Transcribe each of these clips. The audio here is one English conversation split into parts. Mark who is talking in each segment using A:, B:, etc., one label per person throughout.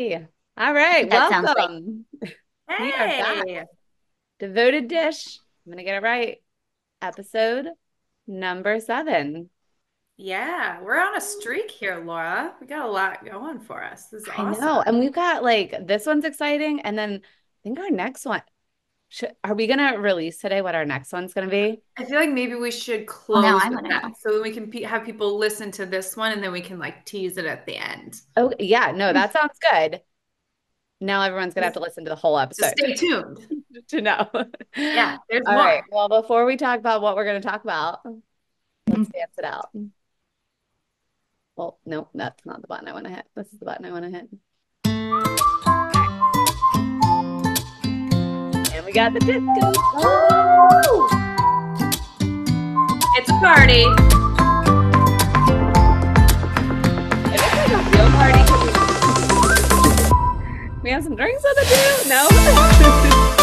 A: All right.
B: That sounds
A: Welcome. We are back.
C: Hey.
A: Devoted Dish. I'm going to get it right. Episode number seven.
C: Yeah, we're on a streak here, Laura. We got a lot going for us. This is
A: I know. And we've got like this one's exciting. And then I think our next one. Should, are we going to release today what our next one's going to be?
C: I feel like maybe we should close
B: I
C: with
B: wanna
C: so that we can pe have people listen to this one and then we can like tease it at the end.
A: Oh, yeah. No, that sounds good. Now everyone's going to have to listen to the whole
C: So
A: episode
C: stay tuned.
A: to know.
C: Yeah, there's
A: All
C: more.
A: right. Well, before we talk about what we're going to talk about, oh. let's dance it out. Mm. Well, no, that's not the button I want to hit. This is the button I want to hit. We got the disco. Oh!
C: It's a party.
A: It looks like a real party. We have some drinks with it too. No.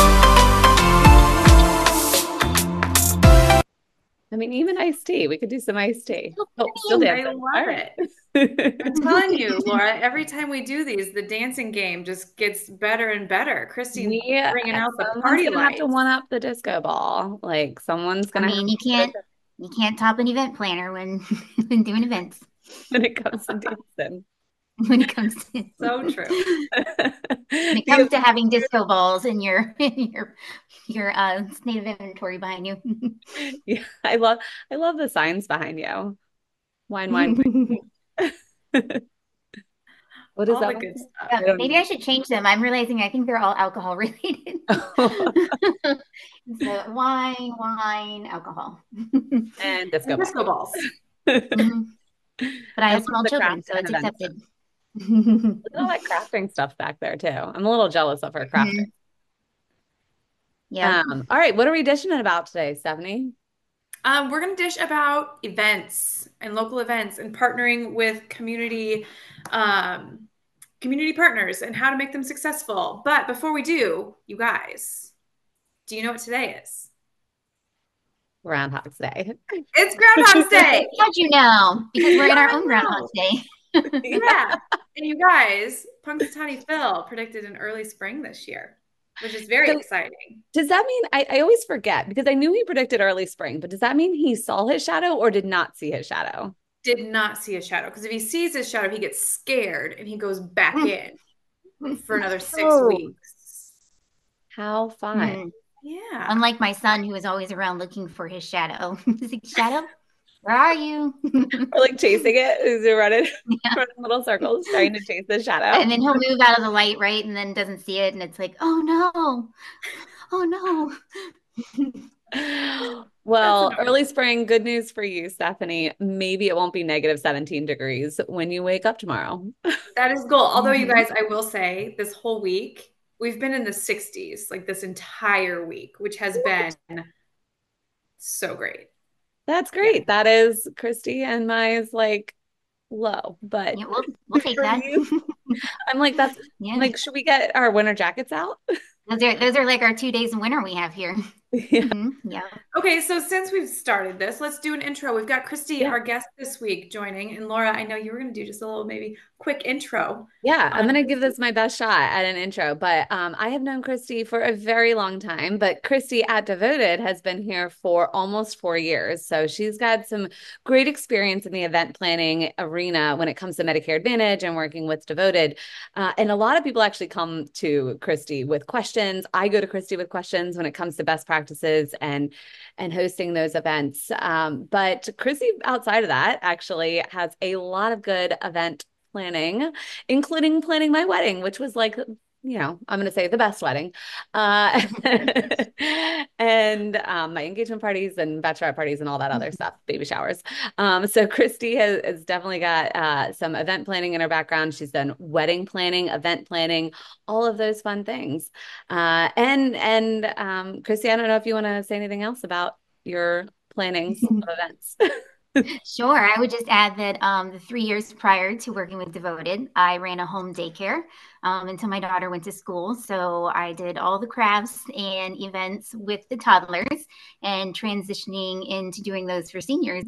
A: I mean, even iced tea. We could do some iced tea. Oh, still
C: I love
A: All right.
C: it. I'm telling you, Laura, every time we do these, the dancing game just gets better and better. Christy
A: We
C: bringing out the
A: someone's
C: party
A: gonna have to one up the disco ball. Like someone's gonna I
B: mean,
A: have
B: you can't you can't top an event planner when when doing events.
A: when it comes to dancing.
B: When it comes to
C: So true.
B: when it comes to having disco balls in your in your your uh of inventory behind you.
A: Yeah, I love I love the signs behind you. Wine, wine. What is
C: All
A: that?
C: good stuff.
B: Yeah, maybe I should change them. I'm realizing I think they're all alcohol related. so wine, wine, alcohol.
A: and disco
C: And disco balls.
B: Mhm. But I have small children, so it's
A: accepted. events.
B: Accepted.
A: Look at all that crafting stuff back there too. I'm a little jealous of her crafting.
B: yeah.
A: Um, all right, what are we dishing about today, Stephanie?
C: Um, we're going to dish about events and local events and partnering with community um, community partners and how to make them successful. But before we do, you guys, do you know what today is?
A: Groundhog's Day.
C: It's Groundhog's Day.
B: How'd you know? Because we're in our own Groundhog Day.
C: yeah. And you guys, Punxsutawney Phil predicted an early spring this year, which is very
A: So-
C: exciting.
A: Does that mean I, I always forget because I knew he predicted early spring, but does that mean he saw his shadow or did not see his shadow?
C: Did not see a shadow because if he sees his shadow, he gets scared and he goes back in for another six
A: Oh.
C: weeks.
A: How fun.
B: Mhm.
C: Yeah.
B: Unlike my son, who is always around looking for his shadow. He's like, Shadow, where are you?
A: Or like chasing it, is he running,
B: Yeah.
A: running little circles trying to chase the shadow?
B: and then he'll move out of the light, right? And then doesn't see it. And it's like, oh no. Oh no.
A: Well, early spring, good news for you, Stephanie. Maybe it won't be negative 17 degrees when you wake up tomorrow.
C: That is goal. Although you
B: Mhm.
C: guys, I will say this whole week, we've been in the 60s like this entire week, which has been so great.
A: That's great. That is Christy and my is like low, but
B: Yeah, we'll, we'll take that.
A: I'm like, that's
B: yeah.
A: like, should we get our winter jackets out?
B: those are those are like our two days in winter we have here.
A: yeah.
B: Mhm. Yeah.
C: Okay, so since we've started this, let's do an intro. We've got Christy,
A: Yeah.
C: our guest this week, joining. And Laura, I know you were going to do just a little maybe quick intro.
A: Yeah, I'm
C: Um,
A: gonna give this my best shot at an intro, but um, I have known Christy for a very long time. But Christy at Devoted has been here for almost four years, so she's got some great experience in the event planning arena when it comes to Medicare Advantage and working with Devoted. Uh, and a lot of people actually come to Christy with questions. I go to Christy with questions when it comes to best practices and and hosting those events. Um, but Chrissy, outside of that, actually has a lot of good event planning, including planning my wedding, which was like, you know, I'm going to say the best wedding, uh, and um, my engagement parties and bachelorette parties and all that other stuff, baby showers. Um, so Christy has, has definitely got uh, some event planning in her background. She's done wedding planning, event planning, all of those fun things. Uh, and and um, Christy, I don't know if you want to say anything else about your planning of events.
B: Sure. I would just add that um, the three years prior to working with Devoted, I ran a home daycare um, until my daughter went to school. So I did all the crafts and events with the toddlers and transitioning into doing those for seniors.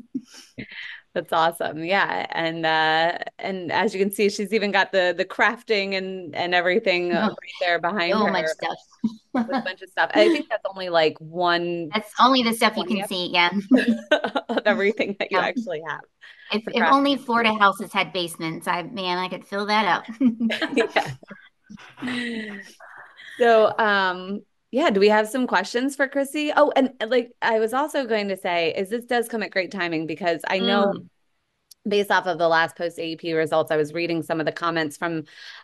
A: That's awesome. Yeah. And uh and as you can see, she's even got the the crafting and and everything oh, right there behind
B: so
A: her.
B: much stuff.
A: a bunch of stuff. I think that's only like one
B: That's only the stuff you can see, yeah.
A: of everything that you yeah. actually have.
B: If, if only Florida houses had basements, I man, I could fill that up.
A: So um yeah, do we have some questions for Chrissy? Oh, and like I was also going to say is this does come at great timing because I know mm. Based off of the last post AEP results, I was reading some of the comments from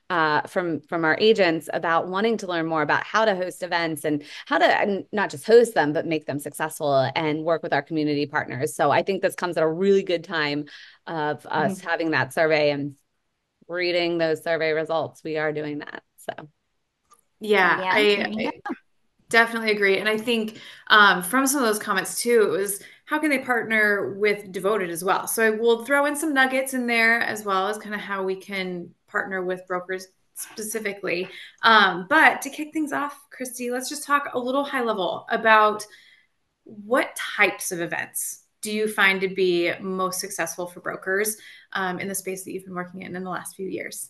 A: uh, from from our agents about wanting to learn more about how to host events and how to and not just host them but make them successful and work with our community partners. So I think this comes at a really good time of us mm. having that survey and reading those survey results. We are doing that. So
C: yeah, yeah I, I, definitely agree. And I think um, from some of those comments too, it was how can they partner with Devoted as well? So I will throw in some nuggets in there as well as kind of how we can partner with brokers specifically. Um, but to kick things off, Christy, let's just talk a little high level about what types of events do you find to be most successful for brokers um, in the space that you've been working in in the last few years?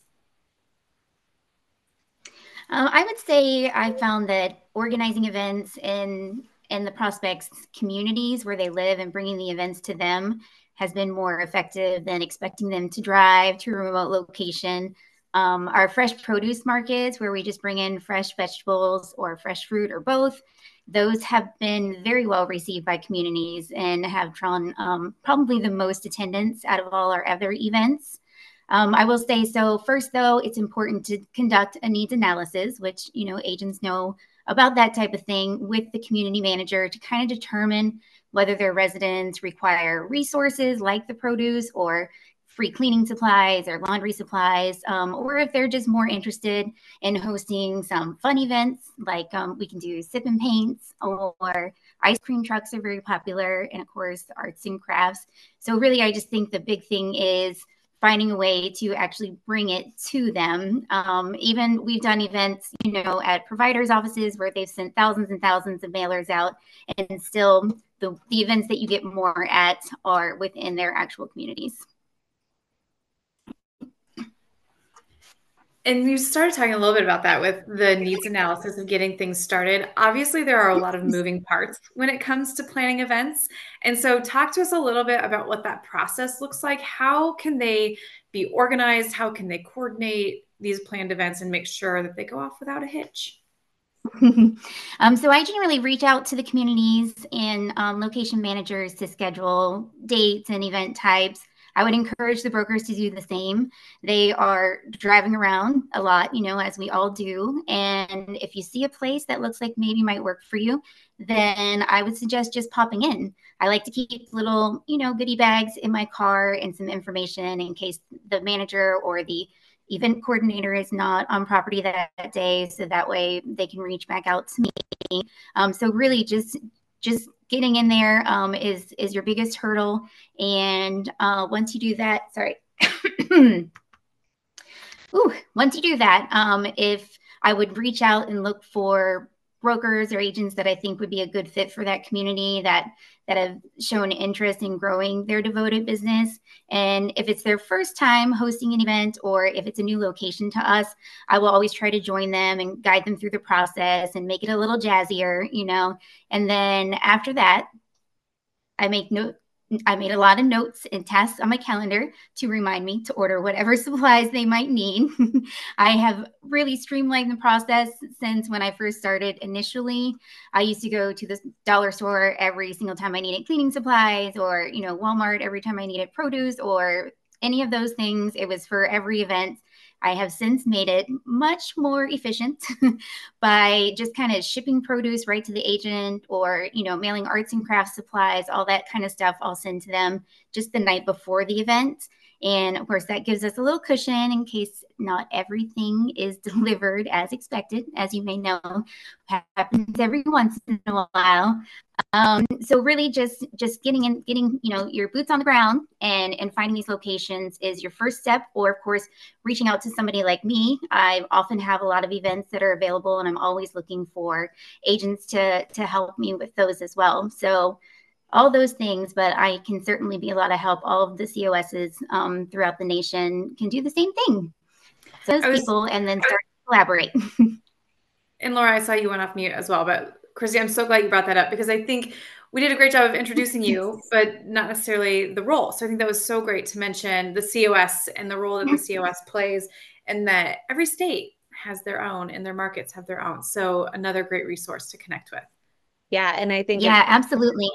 B: Um, I would say I found that organizing events in in the prospects communities where they live and bringing the events to them has been more effective than expecting them to drive to a remote location. Um, our fresh produce markets, where we just bring in fresh vegetables or fresh fruit or both, those have been very well received by communities and have drawn um, probably the most attendance out of all our other events. Um, I will say so. First, though, it's important to conduct a needs analysis, which you know agents know about that type of thing with the community manager to kind of determine whether their residents require resources like the produce or free cleaning supplies or laundry supplies, um, or if they're just more interested in hosting some fun events like um, we can do sip and paints or ice cream trucks are very popular, and of course, arts and crafts. So, really, I just think the big thing is finding a way to actually bring it to them. Um, even we've done events, you know, at providers' offices where they've sent thousands and thousands of mailers out, and still the, the events that you get more at are within their actual communities.
C: And you started talking a little bit about that with the needs analysis of getting things started. Obviously, there are a lot of moving parts when it comes to planning events. And so, talk to us a little bit about what that process looks like. How can they be organized? How can they coordinate these planned events and make sure that they go off without a hitch?
B: um, so I generally reach out to the communities and um, location managers to schedule dates and event types I would encourage the brokers to do the same. They are driving around a lot, you know, as we all do. And if you see a place that looks like maybe might work for you, then I would suggest just popping in. I like to keep little, you know, goodie bags in my car and some information in case the manager or the event coordinator is not on property that, that day so that way they can reach back out to me um, so really just just getting in there um, is is your biggest hurdle. And uh, once you do that, sorry. Ooh, once you do that, um, if I would reach out and look for brokers or agents that I think would be a good fit for that community that that have shown interest in growing their devoted business. And if it's their first time hosting an event or if it's a new location to us, I will always try to join them and guide them through the process and make it a little jazzier, you know. And then after that, I make note I made a lot of notes and tasks on my calendar to remind me to order whatever supplies they might need. I have really streamlined the process since when I first started initially. I used to go to the dollar store every single time I needed cleaning supplies or, you know, Walmart every time I needed produce or any of those things. It was for every event. I have since made it much more efficient by just kind of shipping produce right to the agent or, you know, mailing arts and crafts supplies, all that kind of stuff. I'll send to them just the night before the event. And of course, that gives us a little cushion in case not everything is delivered as expected, as you may know, happens every once in a while. Um, so really, just just getting in, getting you know your boots on the ground and and finding these locations is your first step. Or of course, reaching out to somebody like me. I often have a lot of events that are available, and I'm always looking for agents to to help me with those as well. So all those things. But I can certainly be a lot of help. All of the COSs um, throughout the nation can do the same thing. So those was, people, and then start to collaborate.
C: and Laura, I saw you went off mute as well, but Christy, I'm so glad you brought that up because I think we did a great job of introducing you, but not necessarily the role. So I think that was so great to mention the COS and the role that the. COS plays, and that every state has their own and their markets have their own. So another great resource to connect with.
A: Yeah, and I think
B: yeah, absolutely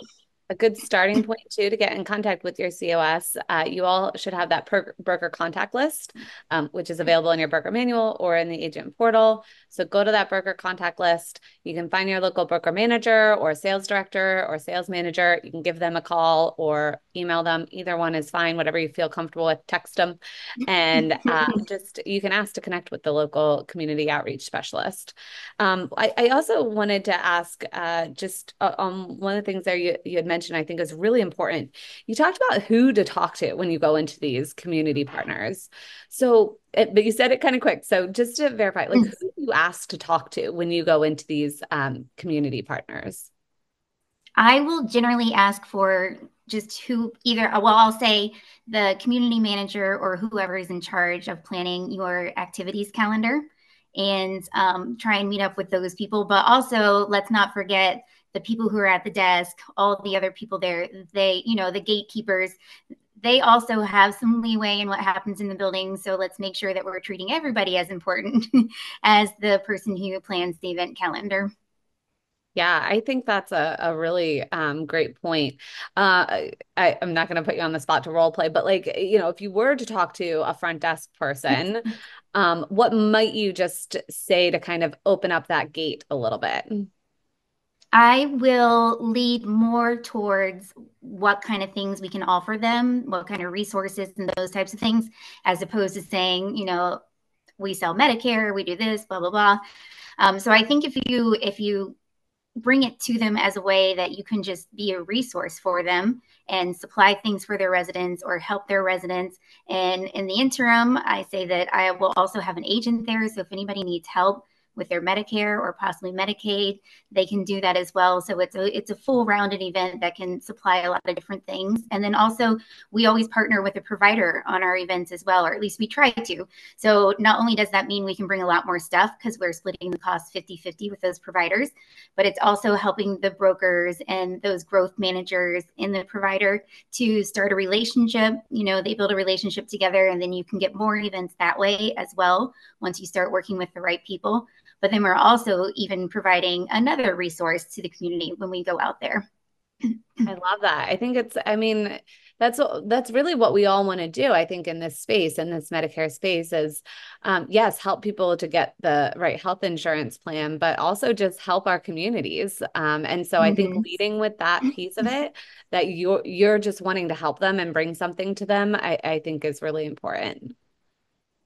A: a good starting point too to get in contact with your COS. Uh, you all should have that per- broker contact list, um, which is available in your broker manual or in the agent portal. So go to that broker contact list. You can find your local broker manager or sales director or sales manager. You can give them a call or email them. Either one is fine, whatever you feel comfortable with. Text them, and uh, just you can ask to connect with the local community outreach specialist. Um, I, I, also wanted to ask uh, just uh, um, one of the things there you, you had mentioned mentioned, I think is really important. You talked about who to talk to when you go into these community partners. So, eh, but you said it kind of quick. So, just to verify, like, who do you ask to talk to when you go into these um, community partners?
B: I will generally ask for just who either, well, I'll say the community manager or whoever is in charge of planning your activities calendar and um, try and meet up with those people. But also, let's not forget the people who are at the desk, all the other people there, they, you know, the gatekeepers, they also have some leeway in what happens in the building. So let's make sure that we're treating everybody as important as the person who plans the event calendar.
A: Yeah, I think that's a, a really um, great point. Uh, I, am not going to put you on the spot to role play, but like, you know, if you were to talk to a front desk person, um, what might you just say to kind of open up that gate a little bit?
B: I will lead more towards what kind of things we can offer them, what kind of resources and those types of things, as opposed to saying, you know, we sell Medicare, we do this, blah blah blah. Um, so I think if you if you bring it to them as a way that you can just be a resource for them and supply things for their residents or help their residents. And in the interim, I say that I will also have an agent there. So if anybody needs help with their Medicare or possibly Medicaid, they can do that as well. So it's a it's a full rounded event that can supply a lot of different things. And then also we always partner with a provider on our events as well, or at least we try to. So not only does that mean we can bring a lot more stuff because we're splitting the cost 50-50 with those providers, but it's also helping the brokers and those growth managers in the provider to start a relationship. You know, they build a relationship together and then you can get more events that way as well once you start working with the right people. But then we're also even providing another resource to the community when we go out there.
A: I love that. I think it's, I mean, that's that's really what we all want to do. I think in this space, in this Medicare space, is um, yes, help people to get the right health insurance plan, but also just help our communities. Um, and so mm-hmm. I think mm-hmm. leading with that piece of it, that you're you're just wanting to help them and bring something to them, I, I think is really important.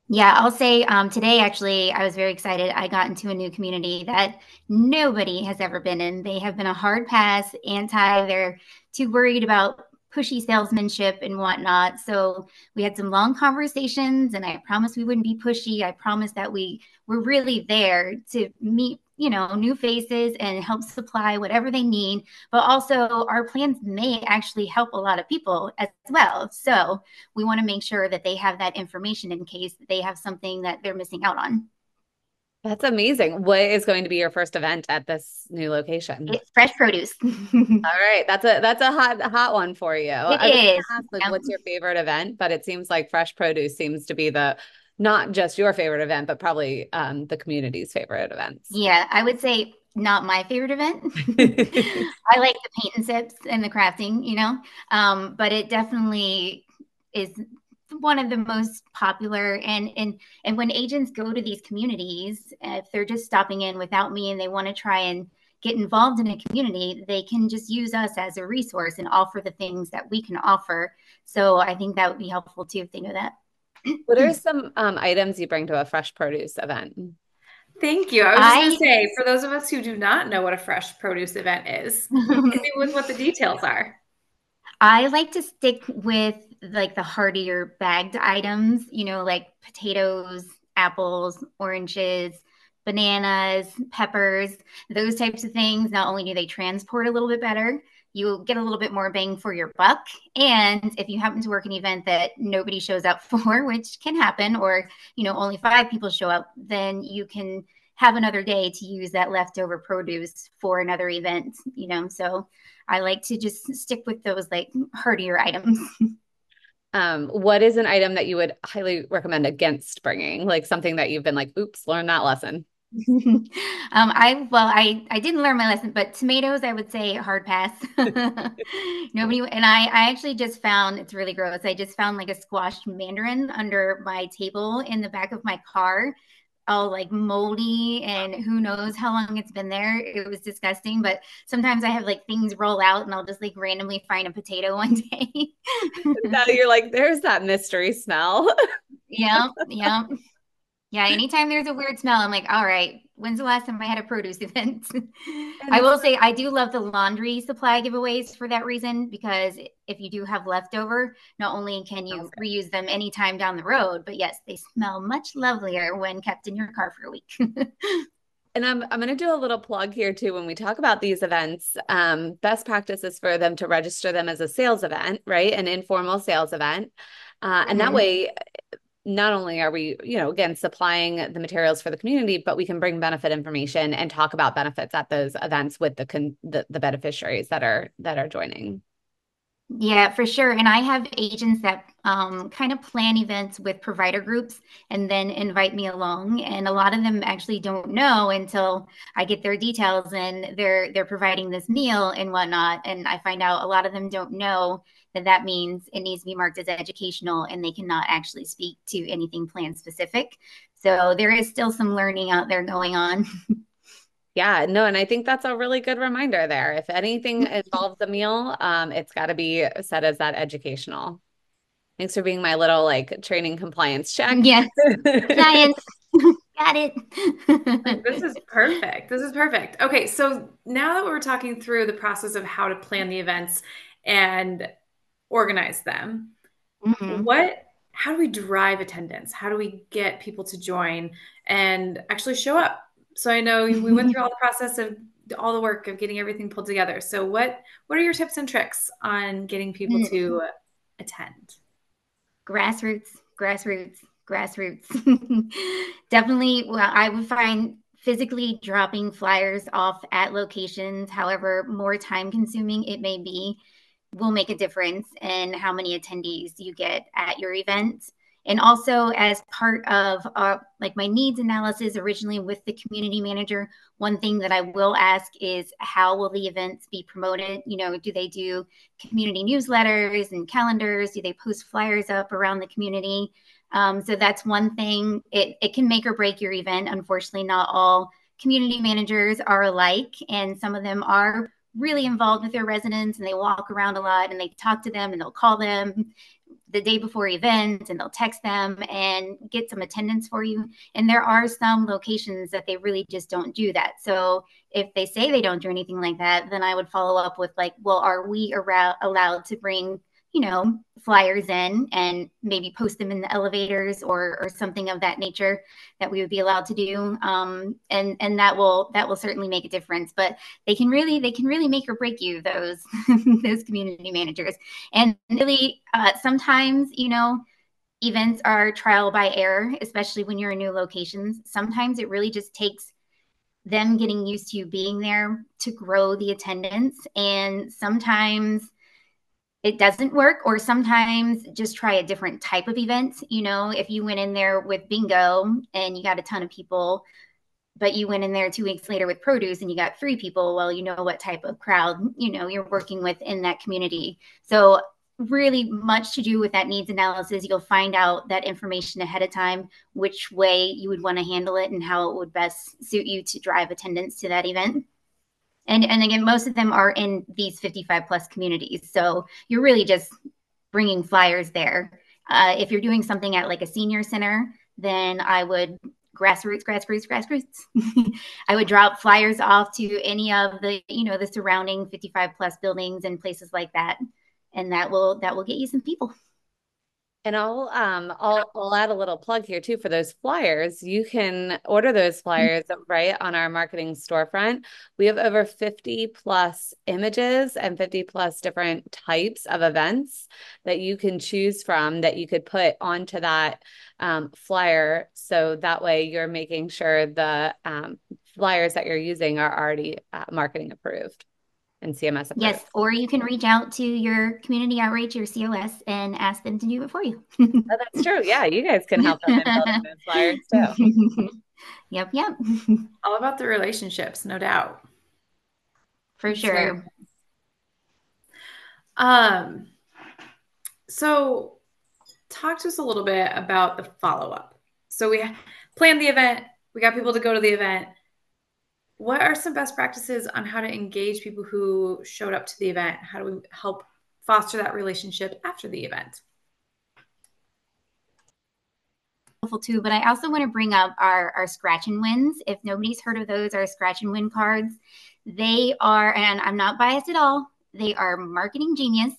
B: Yeah, I'll say um, today, actually, I was very excited. I got into a new community that nobody has ever been in. They have been a hard pass, anti, they're too worried about pushy salesmanship and whatnot. So we had some long conversations, and I promised we wouldn't be pushy. I promised that we were really there to meet you know new faces and help supply whatever they need but also our plans may actually help a lot of people as well so we want to make sure that they have that information in case they have something that they're missing out on
A: that's amazing. What is going to be your first event at this new location?
B: It's fresh produce.
A: All right, that's a that's a hot hot one for you. It
B: is.
A: Ask, like, what's your favorite event? But it seems like fresh produce seems to be the not just your favorite event, but probably um, the community's favorite events.
B: Yeah, I would say not my favorite event. I like the paint and sips and the crafting, you know, um, but it definitely is one of the most popular and and and when agents go to these communities if they're just stopping in without me and they want to try and get involved in a community they can just use us as a resource and offer the things that we can offer so i think that would be helpful too if they know that
A: what are some um, items you bring to a fresh produce event?
C: Thank you. I was just going to say, for those of us who do not know what a fresh produce event is, maybe with what the details are.
B: I like to stick with like the heartier bagged items, you know, like potatoes, apples, oranges, bananas, peppers, those types of things. Not only do they transport a little bit better, you get a little bit more bang for your buck. And if you happen to work an event that nobody shows up for, which can happen, or you know only five people show up, then you can have another day to use that leftover produce for another event. You know, so I like to just stick with those like heartier items.
A: Um, what is an item that you would highly recommend against bringing? Like something that you've been like, oops, learn that lesson.
B: Um, I well, I I didn't learn my lesson, but tomatoes, I would say hard pass. Nobody, and I I actually just found it's really gross. I just found like a squashed mandarin under my table in the back of my car, all like moldy, and who knows how long it's been there. It was disgusting. But sometimes I have like things roll out, and I'll just like randomly find a potato one day.
A: now you're like, there's that mystery smell.
B: yeah, yeah. Yeah, anytime there's a weird smell, I'm like, all right, when's the last time I had a produce event? I will say I do love the laundry supply giveaways for that reason because if you do have leftover, not only can you okay. reuse them anytime down the road, but yes, they smell much lovelier when kept in your car for a week.
A: and I'm I'm going to do a little plug here too when we talk about these events. Um, best practices for them to register them as a sales event, right? An informal sales event. Uh, and mm-hmm. that way not only are we, you know, again, supplying the materials for the community, but we can bring benefit information and talk about benefits at those events with the con- the, the beneficiaries that are that are joining.
B: Yeah, for sure. And I have agents that um, kind of plan events with provider groups and then invite me along. And a lot of them actually don't know until I get their details and they're they're providing this meal and whatnot. And I find out a lot of them don't know that that means it needs to be marked as educational and they cannot actually speak to anything plan specific. So there is still some learning out there going on.
A: Yeah, no, and I think that's a really good reminder there. If anything involves a meal, um, it's got to be set as that educational. Thanks for being my little like training compliance check.
B: Yes, science. Got it.
C: this is perfect. This is perfect. Okay, so now that we're talking through the process of how to plan the events and organize them. Mm-hmm. What how do we drive attendance? How do we get people to join and actually show up? So I know we went through all the process of all the work of getting everything pulled together. So what what are your tips and tricks on getting people to mm. attend?
B: Grassroots, grassroots, grassroots. Definitely well, I would find physically dropping flyers off at locations, however more time consuming it may be, will make a difference in how many attendees you get at your event. And also, as part of uh, like my needs analysis originally with the community manager, one thing that I will ask is how will the events be promoted? You know, do they do community newsletters and calendars? Do they post flyers up around the community? Um, so that's one thing. It, it can make or break your event. Unfortunately, not all community managers are alike, and some of them are really involved with their residents and they walk around a lot and they talk to them and they'll call them the day before events and they'll text them and get some attendance for you. And there are some locations that they really just don't do that. So if they say they don't do anything like that, then I would follow up with like, well, are we ar- allowed to bring you know, flyers in and maybe post them in the elevators or or something of that nature that we would be allowed to do. Um, and and that will that will certainly make a difference. But they can really they can really make or break you those those community managers. And really, uh, sometimes you know events are trial by error, especially when you're in new locations. Sometimes it really just takes them getting used to you being there to grow the attendance. And sometimes it doesn't work or sometimes just try a different type of event you know if you went in there with bingo and you got a ton of people but you went in there two weeks later with produce and you got three people well you know what type of crowd you know you're working with in that community. So really much to do with that needs analysis. You'll find out that information ahead of time which way you would want to handle it and how it would best suit you to drive attendance to that event and and again most of them are in these 55 plus communities. So you're really just bringing flyers there. Uh, if you're doing something at like a senior center then i would grassroots grassroots grassroots. I would drop flyers off to any of the you know the surrounding 55 plus buildings and places like that. And that will that will get you some people
A: And I'll um I'll I'll add a little plug here too for those flyers. You can order those flyers right on our marketing storefront. We have over 50 plus images and 50 plus different types of events that you can choose from that you could put onto that um, flyer. So that way you're making sure the um, flyers that you're using are already uh, marketing approved and CMS approved.
B: Yes, or you can reach out to your community outreach, your COS, and ask them to do it for you.
A: oh, that's true. Yeah, you guys can help them in those flyers too.
B: yep, yep.
C: All about the relationships, no doubt.
B: For sure.
C: Um, so talk to us a little bit about the follow up. So we planned the event, we got people to go to the event what are some best practices on how to engage people who showed up to the event? How do we help foster that relationship after the event?
B: Too, but I also want to bring up our, our scratch and wins. If nobody's heard of those, our scratch and win cards, they are, and I'm not biased at all, they are marketing genius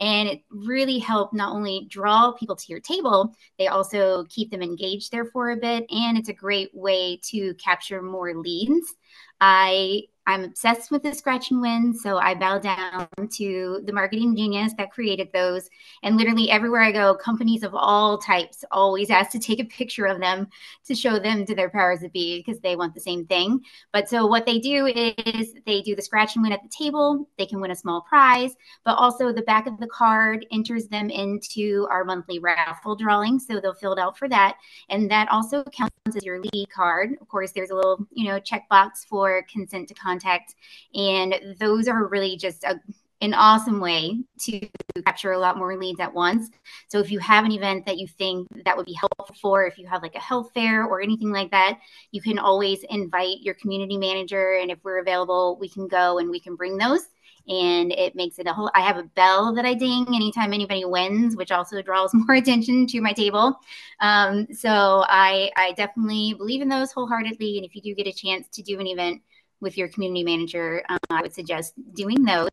B: and it really helped not only draw people to your table, they also keep them engaged there for a bit. And it's a great way to capture more leads. I I'm obsessed with the scratch and win. So I bow down to the marketing genius that created those. And literally everywhere I go, companies of all types always ask to take a picture of them to show them to their powers that be because they want the same thing. But so what they do is they do the scratch and win at the table. They can win a small prize, but also the back of the card enters them into our monthly raffle drawing. So they'll fill it out for that. And that also counts as your lead card. Of course, there's a little, you know, checkbox for consent to contact contact. And those are really just a, an awesome way to capture a lot more leads at once. So if you have an event that you think that would be helpful for, if you have like a health fair or anything like that, you can always invite your community manager. And if we're available, we can go and we can bring those. And it makes it a whole. I have a bell that I ding anytime anybody wins, which also draws more attention to my table. Um, so I, I definitely believe in those wholeheartedly. And if you do get a chance to do an event, with your community manager, um, I would suggest doing those.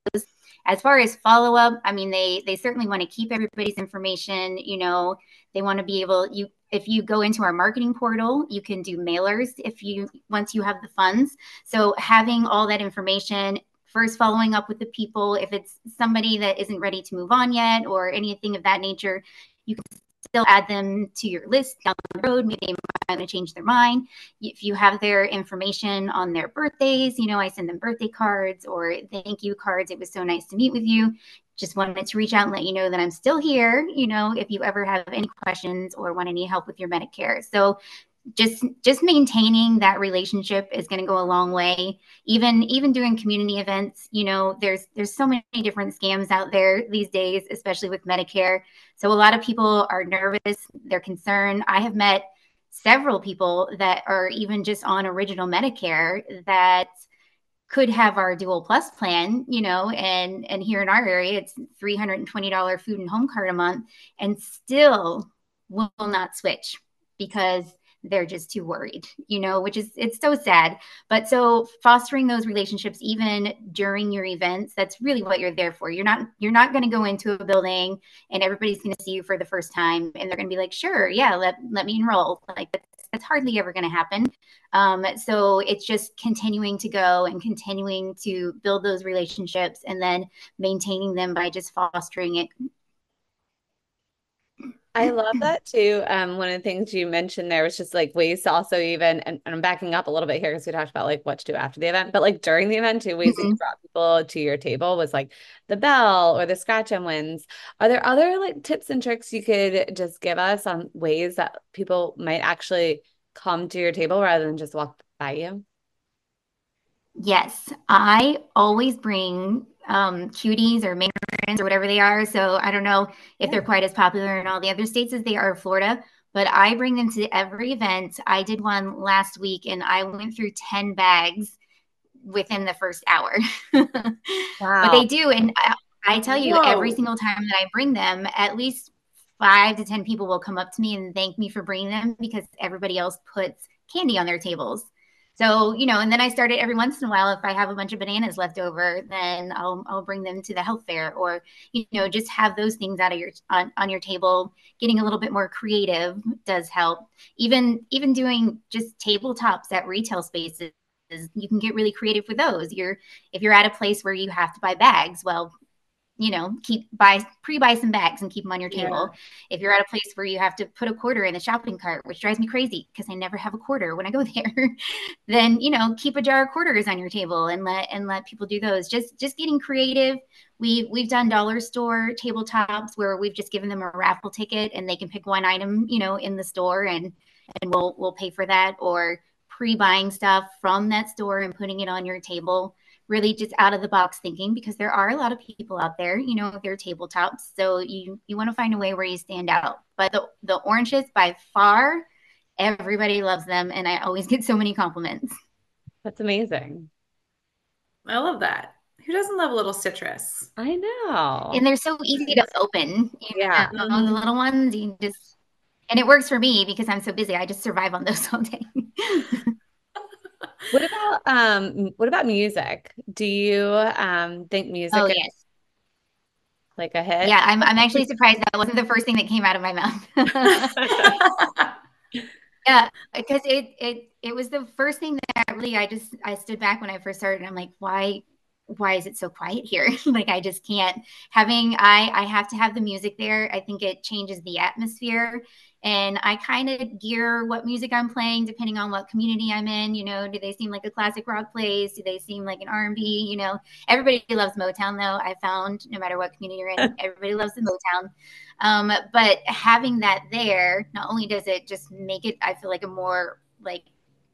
B: As far as follow up, I mean, they they certainly want to keep everybody's information. You know, they want to be able you if you go into our marketing portal, you can do mailers if you once you have the funds. So having all that information first following up with the people if it's somebody that isn't ready to move on yet or anything of that nature you can still add them to your list down the road. Maybe they might want to change their mind. If you have their information on their birthdays, you know, I send them birthday cards or thank you cards. It was so nice to meet with you. Just wanted to reach out and let you know that I'm still here, you know, if you ever have any questions or want any help with your Medicare. So just just maintaining that relationship is going to go a long way. Even even doing community events you know there's there's so many different scams out there these days especially with medicare. So a lot of people are nervous they're concerned. I have met several people that are even just on original medicare that could have our dual plus plan you know and and here in our area it's $320 food and home card a month and still will not switch because they're just too worried you know which is it's so sad. But so fostering those relationships even during your events that's really what you're there for. You're not you're not going to go into a building and everybody's going to see you for the first time and they're going to be like sure yeah let, let me enroll. Like that's, that's hardly ever going to happen. Um, so it's just continuing to go and continuing to build those relationships and then maintaining them by just fostering it
A: I love that too. Um, one of the things you mentioned there was just like ways to also even, and, and I'm backing up a little bit here because we talked about like what to do after the event, but like during the event too, ways mm-hmm. that you brought people to your table was like the bell or the scratch and wins. Are there other like tips and tricks you could just give us on ways that people might actually come to your table rather than just walk by you?
B: Yes, I always bring um, cuties or mandarins or whatever they are. So I don't know if they're quite as popular in all the other states as they are in Florida, but I bring them to every event. I did one last week and I went through 10 bags within the first hour. wow. But they do. And I, I tell you, Whoa. every single time that I bring them, at least five to 10 people will come up to me and thank me for bringing them because everybody else puts candy on their tables. So you know and then i started every once in a while if i have a bunch of bananas left over then i'll, I'll bring them to the health fair or you know just have those things out of your on, on your table. Getting a little bit more creative does help. Even even doing just tabletops at retail spaces you can get really creative with those. You're if you're at a place where you have to buy bags well you know, keep buy pre-buy some bags and keep them on your table. Yeah. If you're at a place where you have to put a quarter in the shopping cart, which drives me crazy because I never have a quarter when I go there, then you know, keep a jar of quarters on your table and let and let people do those. Just just getting creative. We've we've done dollar store tabletops where we've just given them a raffle ticket and they can pick one item, you know, in the store and and we'll we'll pay for that or pre-buying stuff from that store and putting it on your table really just out of the box thinking because there are a lot of people out there, you know, they're tabletops. So you you want to find a way where you stand out. But the the oranges by far, everybody loves them and I always get so many compliments.
A: That's amazing.
C: I love that. Who doesn't love a little citrus?
A: I know.
B: And they're so easy to open. yeah. Know, the mm-hmm. little ones, you just and it works for me because I'm so busy. I just survive on those all day.
A: What about um what about music? Do you um think music oh, yes. like a hit?
B: Yeah, I'm I'm actually surprised that wasn't the first thing that came out of my mouth. yeah, because it it it was the first thing that really I just I stood back when I first started. I'm like, why why is it so quiet here like i just can't having i i have to have the music there i think it changes the atmosphere and I kind of gear what music I'm playing depending on what community I'm in. You know, do they seem like a classic rock place? Do they seem like an R&B? You know, everybody loves Motown though. I found no matter what community you're in, everybody loves the Motown. Um, but having that there, not only does it just make it, I feel like a more like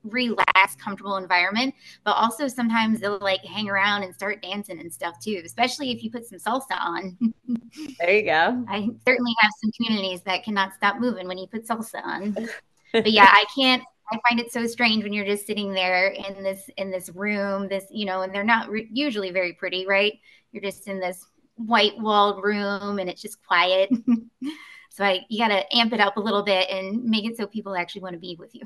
B: relaxed, comfortable environment, but also sometimes they'll like hang around and start dancing and stuff too, especially if you put some salsa on.
A: there you go.
B: I certainly have some communities that cannot stop moving when you put salsa on. but yeah, I can't I find it so strange when you're just sitting there in this in this room, this you know, and they're not re- usually very pretty, right? You're just in this white walled room and it's just quiet. So I you got to amp it up a little bit and make it so people actually want to be with you.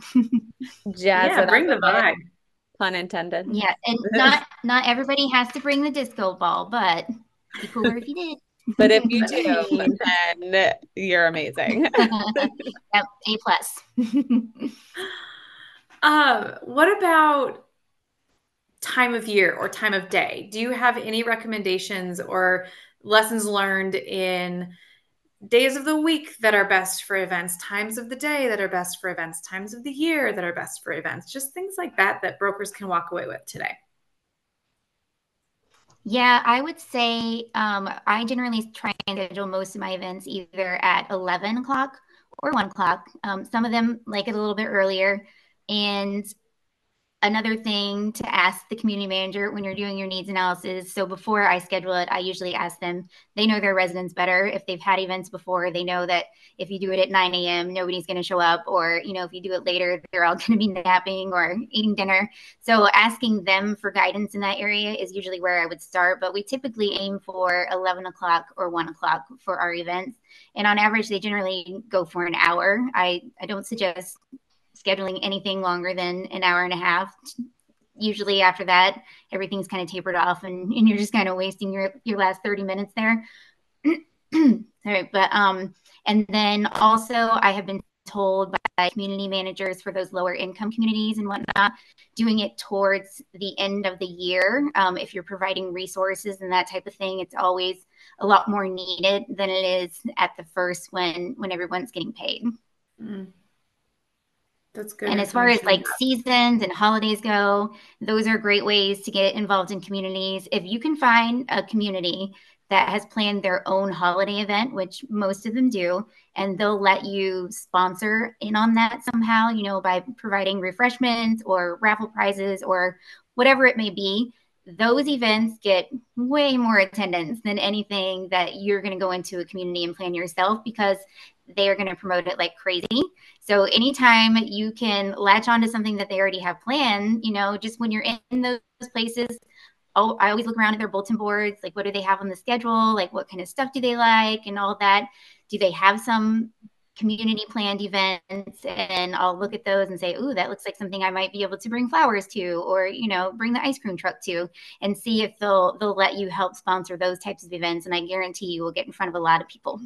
A: Jazz yeah, bring the vibe. Pun intended.
B: Yeah, and not not everybody has to bring the disco ball, but be cooler if you did.
A: But if you do, then you're amazing.
B: yep, A plus.
C: um, what about time of year or time of day? Do you have any recommendations or lessons learned in days of the week that are best for events, times of the day that are best for events, times of the year that are best for events, just things like that that brokers can walk away with today.
B: Yeah, I would say um, I generally try and schedule most of my events either at 11 o'clock or 1 o'clock. Um, some of them like it a little bit earlier. And another thing to ask the community manager when you're doing your needs analysis. So before I schedule it, I usually ask them, they know their residents better. If they've had events before, they know that if you do it at 9 a.m., nobody's going to show up. Or, you know, if you do it later, they're all going to be napping or eating dinner. So asking them for guidance in that area is usually where I would start. But we typically aim for 11 o'clock or 1 o'clock for our events. And on average, they generally go for an hour. I, I don't suggest scheduling anything longer than an hour and a half. Usually after that, everything's kind of tapered off and, and you're just kind of wasting your, your last 30 minutes there. Sorry, but um, and then also I have been told by community managers for those lower income communities and whatnot, doing it towards the end of the year. Um, if you're providing resources and that type of thing, it's always a lot more needed than it is at the first when when everyone's getting paid. Mm.
C: That's good.
B: And as far as like seasons and holidays go, those are great ways to get involved in communities. If you can find a community that has planned their own holiday event, which most of them do, and they'll let you sponsor in on that somehow, you know, by providing refreshments or raffle prizes or whatever it may be. Those events get way more attendance than anything that you're going to go into a community and plan yourself because they are going to promote it like crazy. So anytime you can latch onto something that they already have planned, you know, just when you're in those places, oh, I always look around at their bulletin boards, like what do they have on the schedule, like what kind of stuff do they like, and all that. Do they have some community planned events and I'll look at those and say, "Ooh, that looks like something I might be able to bring flowers to or, you know, bring the ice cream truck to." And see if they'll they'll let you help sponsor those types of events and I guarantee you will get in front of a lot of people.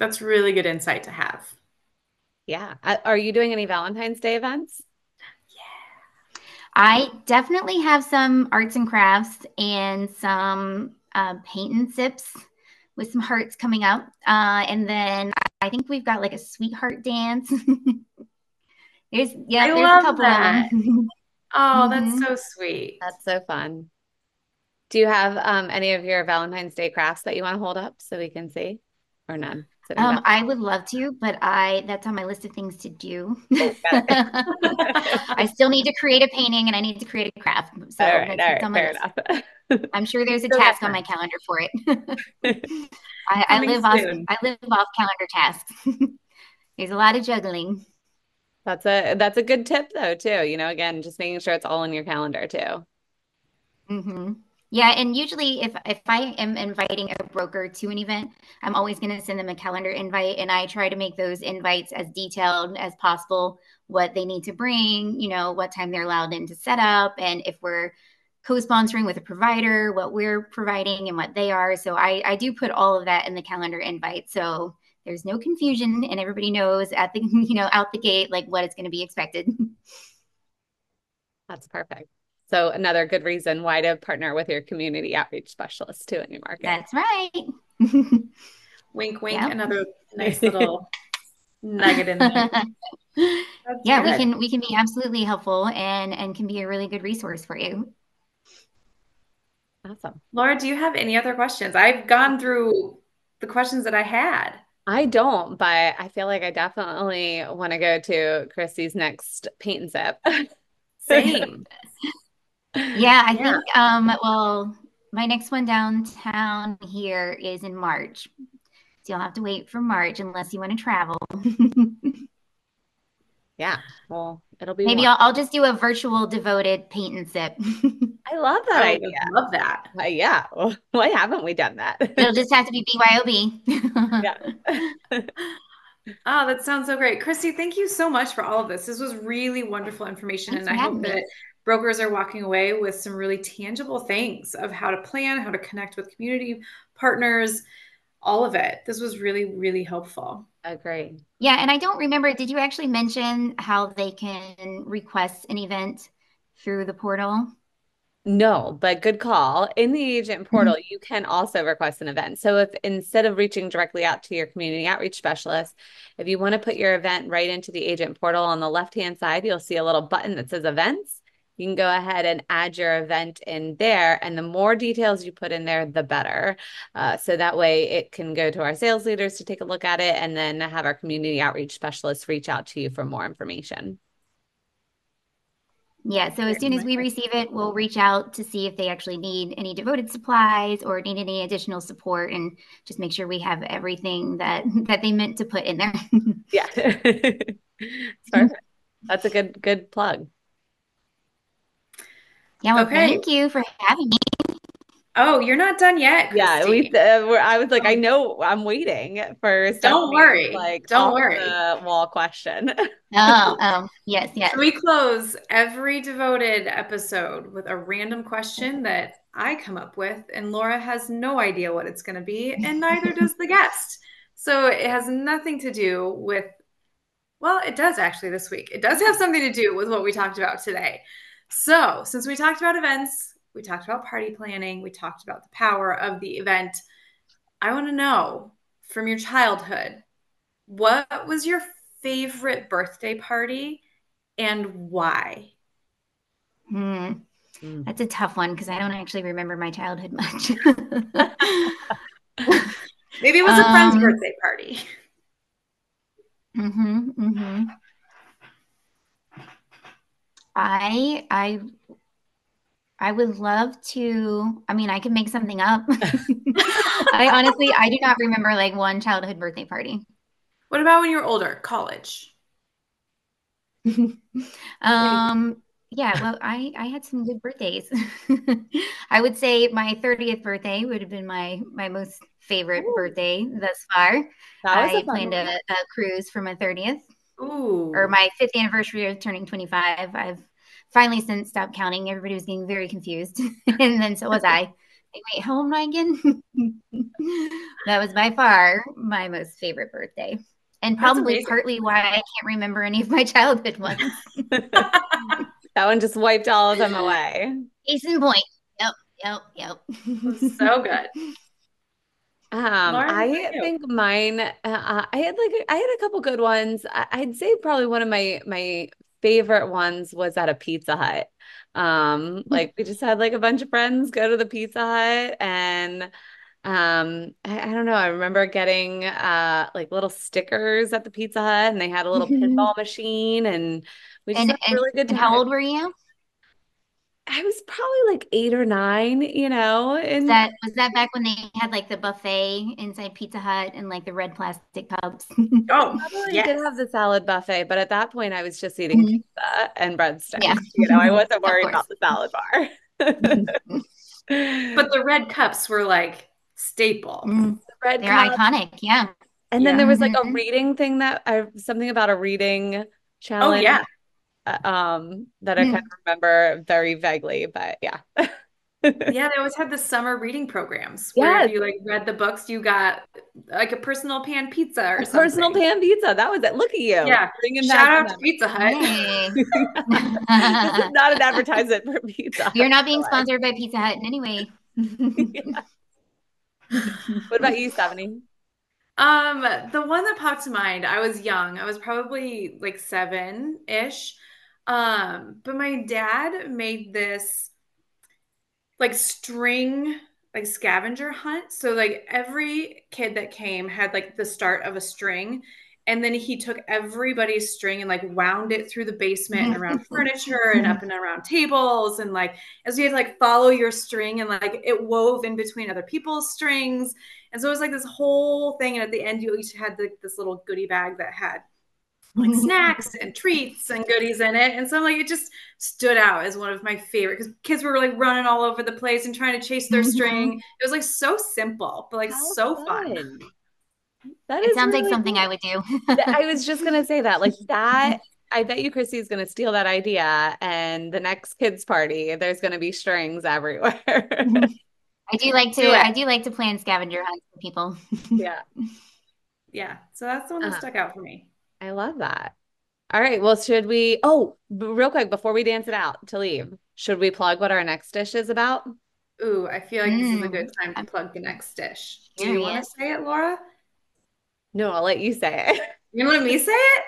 C: That's really good insight to have.
A: Yeah. Uh, are you doing any Valentine's Day events?
B: Yeah. I definitely have some arts and crafts and some uh, paint and sips with some hearts coming up. Uh, and then I think we've got like a sweetheart dance. there's yeah,
C: I
B: there's
C: love
B: a couple
C: that.
B: of them.
C: oh, that's
B: Mhm.
C: so sweet.
A: That's so fun. Do you have um, any of your Valentine's Day crafts that you want to hold up so we can see, or none?
B: Um. I would love to, but I that's on my list of things to do.
A: Oh,
B: I still need to create a painting and I need to create a craft. So
A: all right, all right, fair enough.
B: I'm sure there's a
C: got
B: task on my calendar for it. I, I live off I live off calendar tasks. There's a lot of juggling.
A: That's a that's a good tip though too. You know, again, just making sure it's all in your calendar too.
B: hmm Yeah, and usually if if I am inviting a broker to an event, I'm always going to send them a calendar invite, and I try to make those invites as detailed as possible. What they need to bring, you know, what time they're allowed in to set up, and if we're co-sponsoring with a provider, what we're providing and what they are. So I I do put all of that in the calendar invite, so there's no confusion, and everybody knows at the you know out the gate like what is going to be expected.
A: That's perfect. So another good reason why to partner with your community outreach specialist too in your market.
B: That's right.
C: Wink, wink.
B: Yep.
C: Another nice little nugget in there. That's
B: yeah, we can we can be absolutely helpful and and can be a really good resource for you.
A: Awesome.
C: Laura, do you have any other questions? I've gone through the questions that I had.
A: I don't, but I feel like I definitely want to go to Christy's next paint and sip.
C: Same.
B: Yeah, I
C: Yeah.
B: think um well my next one downtown here is in March. So you'll have to wait for March unless you want to travel.
A: Yeah. Well, it'll be
B: Maybe. I'll, I'll just do a virtual devoted paint and sip.
A: I love that
C: I
A: idea.
C: love that.
A: Uh, yeah. Well, why haven't we done that?
B: It'll just have to be BYOB.
A: yeah.
C: Oh, that sounds so great. Christy, thank you so much for all of this. This was really wonderful information.
B: Thanks
C: and I hope
B: me.
C: that brokers are walking away with some really tangible things of how to plan, how to connect with community partners, all of it. This was really, really helpful.
A: Agree.
B: Yeah, and I don't remember, did you actually mention how they can request an event through the portal?
A: No, but good call. In the agent mm-hmm. portal, you can also request an event. So if instead of reaching directly out to your community outreach specialist, if you want to put your event right into the agent portal on the left-hand side, you'll see a little button that says events. You can go ahead and add your event in there. And the more details you put in there, the better. Uh, so that way it can go to our sales leaders to take a look at it and then have our community outreach specialists reach out to you for more information.
B: Yeah, so as soon as we receive it, we'll reach out to see if they actually need any devoted supplies or need any additional support and just make sure we have everything that that they meant to put in there.
A: Yeah. That's a good good plug.
B: Yeah, well,
C: Okay.
B: thank you for having me.
C: Oh, you're not done yet.
A: Yeah, we uh, we're, I was like, I know I'm waiting for Don't
C: worry.
A: like
C: Don't
A: off
C: worry.
A: the wall question.
B: Oh, oh, yes, yes.
C: So we close every devoted episode with a random question that I come up with, and Laura has no idea what it's going to be, and neither does the guest. So it has nothing to do with, well, it does actually this week. It does have something to do with what we talked about today. So since we talked about events, we talked about party planning, we talked about the power of the event, I want to know from your childhood, what was your favorite birthday party and why?
B: Hmm,
A: Mm.
B: that's a tough one because I don't actually remember my childhood much.
C: Maybe it was a friend's
B: Um,
C: birthday party.
B: hmm hmm I I I would love to. I mean, I could make something up. I honestly, I do not remember like one childhood birthday party.
C: What about when you were older? College.
B: Um, yeah, well, I I had some good birthdays. I would say my 30th birthday would have been my my most favorite Ooh. birthday thus far. I planned a, a, cruise for my 30th.
C: Ooh.
B: Or my fifth anniversary of turning 25. I've finally since stopped counting. Everybody was getting very confused. and then so was I. Like, wait, how old am I again? that was by far my most favorite birthday. And probably partly why I can't remember any of my childhood ones.
A: that one just wiped all of them away.
B: Case in point. Yep, yep, yep.
C: so good.
A: Um, Lauren, I think mine. Uh, uh, I had like I had a couple good ones. I, would say probably one of my my favorite ones was at a Pizza Hut. Um, like we just had like a bunch of friends go to the Pizza Hut and um I, I, don't know i remember getting uh like little stickers at the pizza hut and they had a little pinball machine and we just
B: and,
A: had really good
B: time. how old were you
A: I was probably like eight or nine, you know. And
B: that was that back when they had like the buffet inside Pizza Hut and like the red plastic cups.
C: Oh,
A: probably yes. did have the salad buffet, but at that point I was just eating mm-hmm. pizza and breadsticks. Yeah. You know, I wasn't worried about the salad bar.
C: but the red cups were like staple.
B: Mm. The red They're cup. iconic, yeah.
A: And yeah. then there was like a mm-hmm. reading thing that I something about a reading challenge.
C: Oh yeah.
A: Um that I hmm. can remember very vaguely, but yeah.
C: yeah, they always had the summer reading programs where yes. you like read the books, you got like a personal pan pizza or a something.
A: Personal pan pizza. That was it. Look at you.
C: Yeah. Shout out to Pizza Hut.
A: this is not an advertisement for pizza.
B: You're not being sponsored by Pizza Hut in any way.
A: What about you, Stephanie?
C: Um, the one that popped to mind, I was young. I was probably like seven ish. Um, but my dad made this like string like scavenger hunt. So like every kid that came had like the start of a string and then he took everybody's string and like wound it through the basement and around furniture and up and around tables and like as you had to like follow your string and like it wove in between other people's strings and so it was like this whole thing and at the end you each had like this little goodie bag that had like snacks and treats and goodies in it. And so like it just stood out as one of my favorite because kids were like running all over the place and trying to chase their mm-hmm. string. It was like so simple, but like How so fun. fun.
B: That it sounds really like something cool. I would do.
A: I was just gonna say that. Like that I bet you Christy is going to steal that idea, and the next kids' party, there's going to be strings everywhere.
B: I do like to. I do like to plan scavenger hunts for people.
A: yeah,
C: yeah. So that's the one that uh-huh. stuck out for me.
A: I love that. All right. Well, should we? Oh, real quick before we dance it out to leave, should we plug what our next dish is about?
C: Ooh, I feel like mm. this is a good mm. time to plug the next dish. Do you want to say it, Laura?
A: No, I'll let you say it.
C: You want me say it?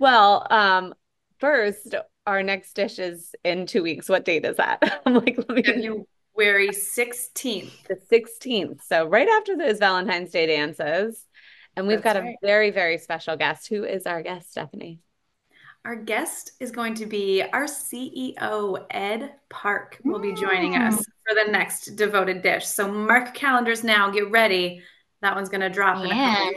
A: Well, um, first, our next dish is in two weeks. What date is that? I'm like, let me.
C: February 16th.
A: The 16th. So right after those Valentine's Day dances. And we've That's got right. a very, very special guest. Who is our guest, Stephanie?
C: Our guest is going to be our CEO, Ed Park, will be joining mm. us for the next devoted dish. So mark calendars now, get ready. That one's going to drop yeah.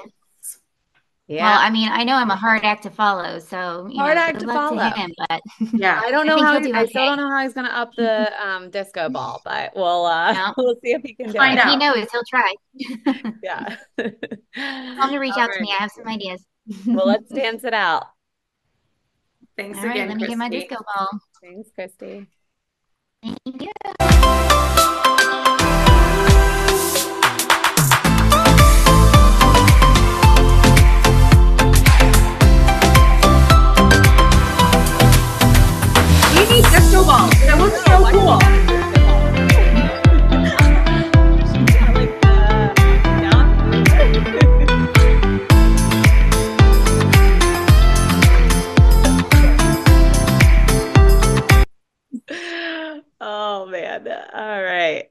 B: Yeah. Well, I mean, I know I'm a hard act to follow, so
A: hard know, act to follow. To him, but yeah, I don't know I how. Do I still don't know how he's going to up the um, disco ball, but we'll uh, no. we'll see if he can.
B: Find out. He knows. He'll try.
A: yeah.
B: Tell him to reach All out right. to me. I have some ideas.
A: well, let's dance it out.
C: Thanks All again. Right, let
B: me get my disco ball.
A: Thanks, Christy.
B: Thank you. cool. oh man. All right.